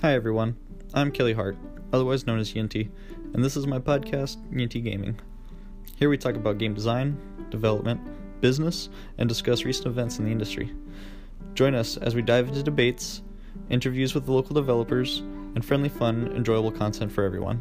Hi everyone, I'm Kelly Hart, otherwise known as Yintii, and this is my podcast, Yintii Gaming. Here we talk about game design, development, business, and discuss recent events in the industry. Join us as we dive into debates, interviews with local developers, and friendly, fun, enjoyable content for everyone.